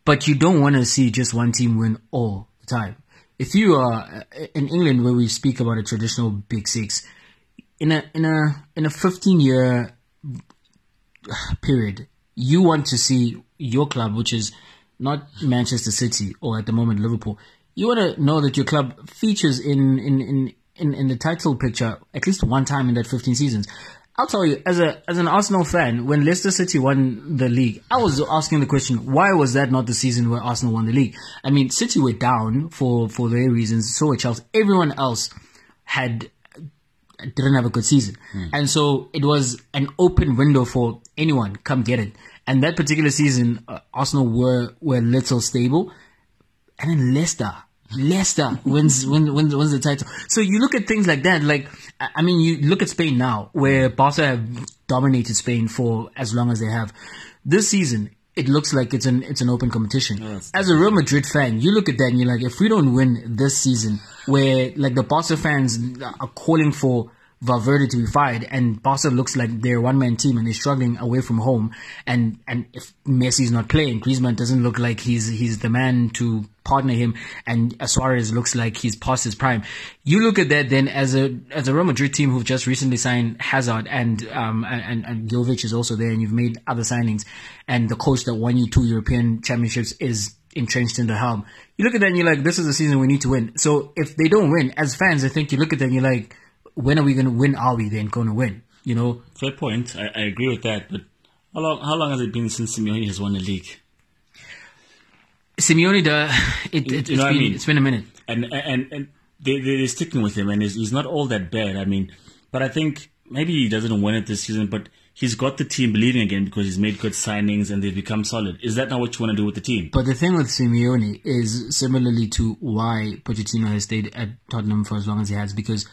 but you don't want to see just one team win all time. If you are uh, in England, where we speak about a traditional Big Six, in a in a in a 15 year period, you want to see your club, which is not Manchester City or at the moment Liverpool. You want to know that your club features in in, in, in in the title picture at least one time in that 15 seasons. I'll tell you, as a as an Arsenal fan, when Leicester City won the league, I was asking the question, why was that not the season where Arsenal won the league? I mean, City were down for for their reasons, so were Chelsea. Everyone else had didn't have a good season. And so it was an open window for anyone, come get it. And that particular season, uh, Arsenal were, were a little stable. And then Leicester, Leicester wins, wins, wins, wins the title. So you look at things like that, like, I mean, you look at Spain now, where Barca have dominated Spain for as long as they have. This season, it looks like it's an it's an open competition. As a Real Madrid fan, you look at that and you're like, if we don't win this season, where like the Barca fans are calling for Valverde to be fired, and Barca looks like they're one man team and they're struggling away from home, and and if Messi's not playing, Griezmann doesn't look like he's he's the man to partner him, and Suarez looks like he's past his prime. You look at that then as a as a Real Madrid team who've just recently signed Hazard and um and and is also there, and you've made other signings, and the coach that won you two European championships is entrenched in the helm. You look at that and you're like, this is a season we need to win. So if they don't win, as fans, I think you look at that and you're like, when are we going to win? Are we then going to win? You know,
Fair point. I, I agree with that. But how long how long has it been since Simeone has won the league?
Simeone, the, it,
You-
it,
you
it's
know what I
been
mean?
it's been a minute.
and and and they they're sticking with him, and he's, he's not all that bad. I mean, but I think maybe he doesn't win it this season, but he's got the team believing again because he's made good signings and they've become solid. Is that not what you want to do with the team?
But the thing with Simeone is similarly to why Pochettino has stayed at Tottenham for as long as he has, because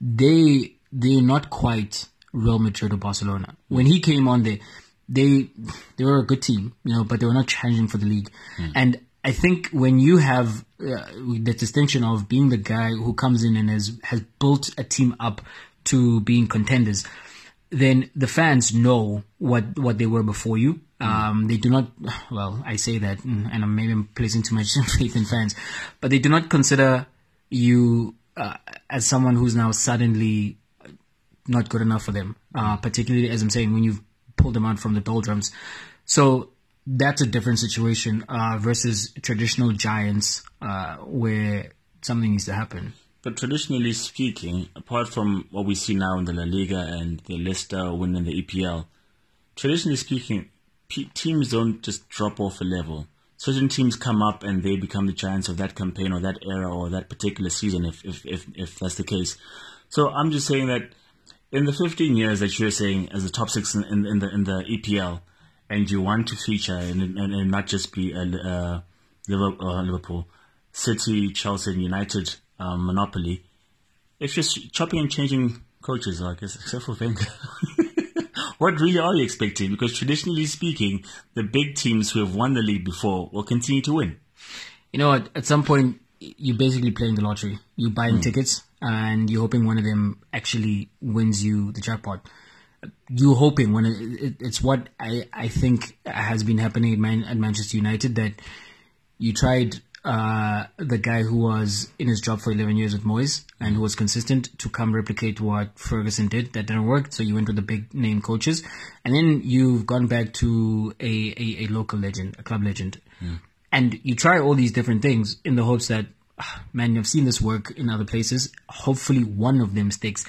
they they're not quite Real Madrid or Barcelona. When he came on there, they they were a good team, you know, but they were not challenging for the league. And I think when you have uh, the distinction of being the guy who comes in and has has built a team up to being contenders, then the fans know what what they were before you. Um, they do not. Well, I say that, mm, and I'm maybe I'm placing too much faith in fans, but they do not consider you uh, as someone who's now suddenly not good enough for them. Uh, particularly as I'm saying, when you've pulled them out from the doldrums. So that's a different situation uh, versus traditional giants uh, where something needs to happen.
But traditionally speaking, apart from what we see now in the La Liga and the Leicester winning the EPL, traditionally speaking, p- teams don't just drop off a level. Certain teams come up and they become the giants of that campaign or that era or that particular season, if if if, if that's the case. So I'm just saying that in the 15 years that you're saying as the top six in, in, in the in the EPL, and you want to feature and, and, and not just be a, uh, Liverpool, City, Chelsea, and United um, monopoly, it's just chopping and changing coaches, I guess, except for Wenger. what really are you expecting? Because traditionally speaking, the big teams who have won the league before will continue to win.
You know, at, at some point, you're basically playing the lottery. You're buying mm. tickets and you're hoping one of them actually wins you the jackpot. You're hoping when it, it, it's what I, I think has been happening at, Man, at Manchester United that you tried uh, the guy who was in his job for 11 years with Moyes and who was consistent to come replicate what Ferguson did. That didn't work, so you went with the big name coaches. And then you've gone back to a, a, a local legend, a club legend. Mm. And you try all these different things in the hopes that, ah, man, you've seen this work in other places. Hopefully one of them sticks.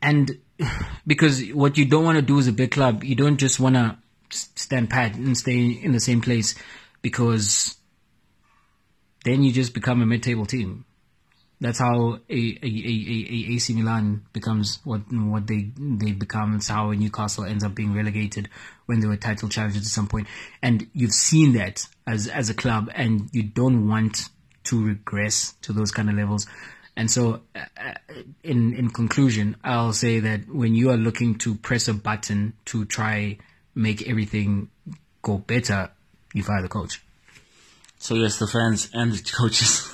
And because what you don't want to do as a big club, you don't just want to stand pat and stay in the same place because then you just become a mid-table team. That's how a, a, a, a, AC Milan becomes what what they they become. It's how Newcastle ends up being relegated when they were title challengers at some point. And you've seen that as as a club, and you don't want to regress to those kind of levels. And so, uh, in in conclusion, I'll say that when you are looking to press a button to try make everything go better, you fire the coach.
So yes, the fans and the coaches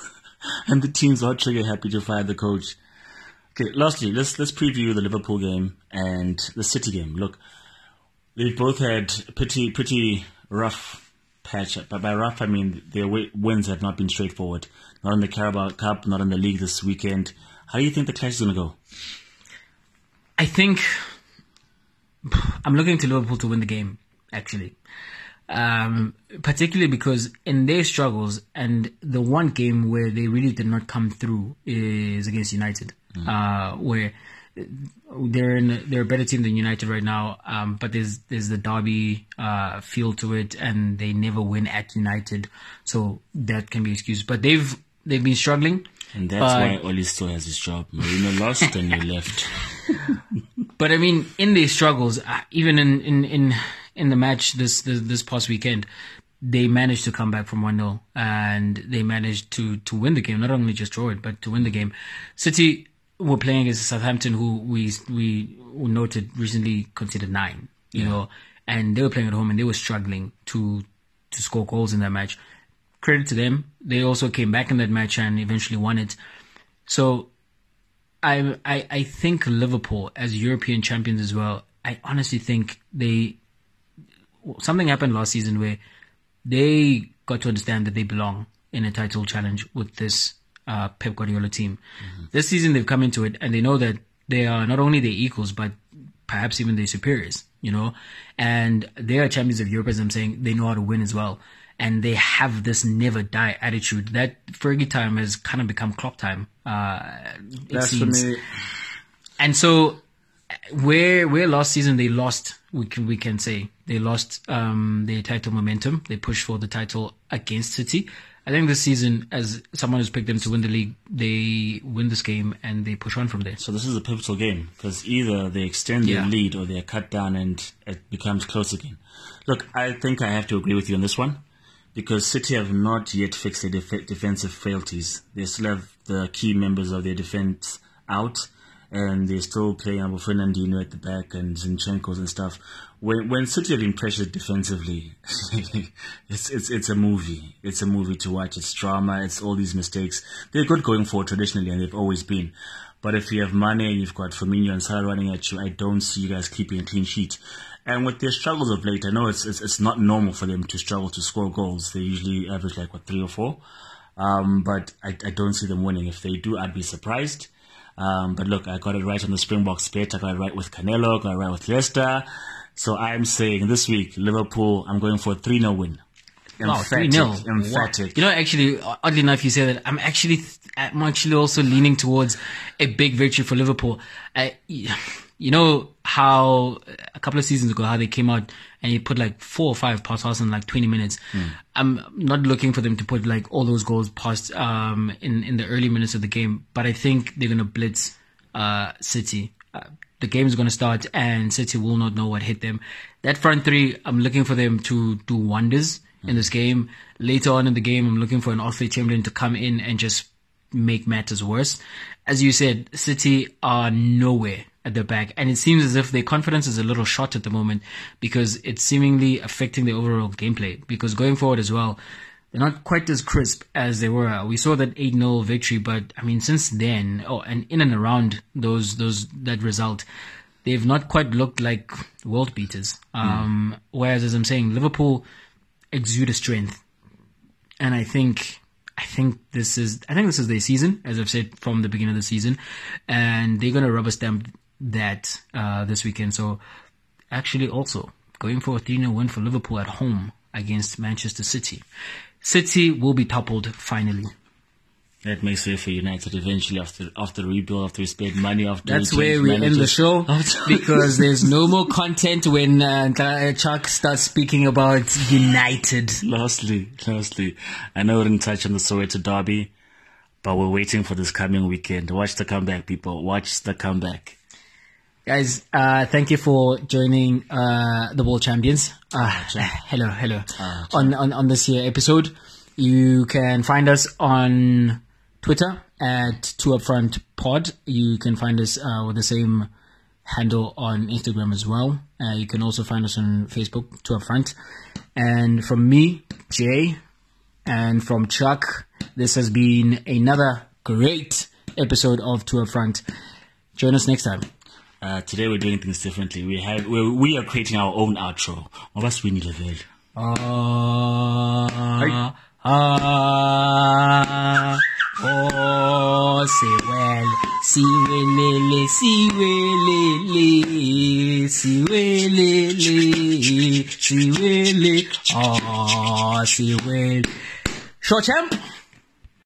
and the teams are trigger happy to fire the coach. Okay, lastly, let's let's preview the Liverpool game and the City game. Look, they've both had pretty pretty rough patch. But by rough, I mean their wins have not been straightforward. Not in the Carabao Cup, not in the league this weekend. How do you think the clash is going to go?
I think I'm looking to Liverpool to win the game. Actually, um, particularly because in their struggles and the one game where they really did not come through is against United, mm. uh, where they're in they're a better team than United right now. Um, but there's there's the derby uh, feel to it, and they never win at United, so that can be excused. But they've they've been struggling.
And that's why Ole still has his job. Mourinho lost and you left.
but I mean, in these struggles, uh, even in, in, in in the match this this, this past weekend, they managed to come back from 1 0 and they managed to, to win the game, not only just draw it, but to win the game. City were playing against Southampton, who we we noted recently conceded nine, you yeah. know, and they were playing at home and they were struggling to to score goals in that match. Credit to them. They also came back in that match and eventually won it. So I, I I think Liverpool as European champions as well. I honestly think they something happened last season where they got to understand that they belong in a title challenge with this uh, Pep Guardiola team. Mm-hmm. This season they've come into it and they know that they are not only their equals but perhaps even their superiors. You know, and they are champions of Europe. As I'm saying, they know how to win as well, and they have this never die attitude. That Fergie time has kind of become Klopp time. Uh,
That's for me.
And so, where where last season they lost we can we can say they lost um, their title momentum. They pushed for the title against City. I think this season, as someone who's picked them to win the league, they win this game and they push on from there.
So this is a pivotal game because either they extend their yeah. lead or they're cut down and it becomes close again. Look, I think I have to agree with you on this one because City have not yet fixed their def- defensive frailties. They still have the key members of their defense out and they're still playing Abu Fernandinho at the back and Zinchenko's and stuff. When when City are being pressured defensively, it's it's it's a movie. It's a movie to watch. It's drama. It's all these mistakes. They're good going forward traditionally, and they've always been. But if you have Mane and you've got Firmino and Salah running at you, I don't see you guys keeping a clean sheet. And with their struggles of late, I know it's, it's, it's not normal for them to struggle to score goals. They usually average like what three or four. Um, but I, I don't see them winning. If they do, I'd be surprised. Um, but look, I got it right on the Springboks bet. I got it right with Canelo, I got it right with Leicester. So I'm saying this week, Liverpool, I'm going for a 3 0 win.
Wow, 3-0.
emphatic.
You know, actually, oddly enough, you say that. I'm actually, th- I'm actually also leaning towards a big victory for Liverpool. I, you know how a couple of seasons ago, how they came out and you put like four or five past us in like 20 minutes. I'm not looking for them to put like all those goals past, um, in, in the early minutes of the game, but I think they're going to blitz, uh, City. Uh, the game is going to start and City will not know what hit them. That front three, I'm looking for them to do wonders in this game. Later on in the game, I'm looking for an Oxlade Chamberlain to come in and just make matters worse. As you said, City are nowhere at the back, and it seems as if their confidence is a little shot at the moment because it's seemingly affecting the overall gameplay. Because going forward as well, they're not quite as crisp as they were. We saw that 8-0 victory, but I mean, since then, oh, and in and around those, those, that result, they've not quite looked like world beaters. Um, whereas, as I'm saying, Liverpool exude a strength. And I think, I think this is, I think this is their season, as I've said from the beginning of the season. And they're going to rubber stamp that, uh, this weekend. So actually also going for a 3-0 win for Liverpool at home against Manchester City. City will be toppled finally.
That makes way for United eventually after after rebuild, after we spent money, after
That's where we end the show because there's no more content when uh, Chuck starts speaking about United.
Lastly, lastly, I know we didn't touch on the Soweto derby, but we're waiting for this coming weekend. Watch the comeback, people. Watch the comeback.
Guys, uh, thank you for joining uh, the World Champions. Uh, hello, hello. on, on on this year episode, you can find us on Twitter at Two Upfront Pod. You can find us uh, with the same handle on Instagram as well. Uh, you can also find us on Facebook, Two Upfront. And from me, Jay, and from Chuck, this has been another great episode of Two Upfront. Join us next time.
Uh, today we're doing things differently. We have we we are creating our own outro. What's Winnie level?
Ah, ah, oh, say well, see welele, see welele, see welele, see wele, ah, see well. Short champ.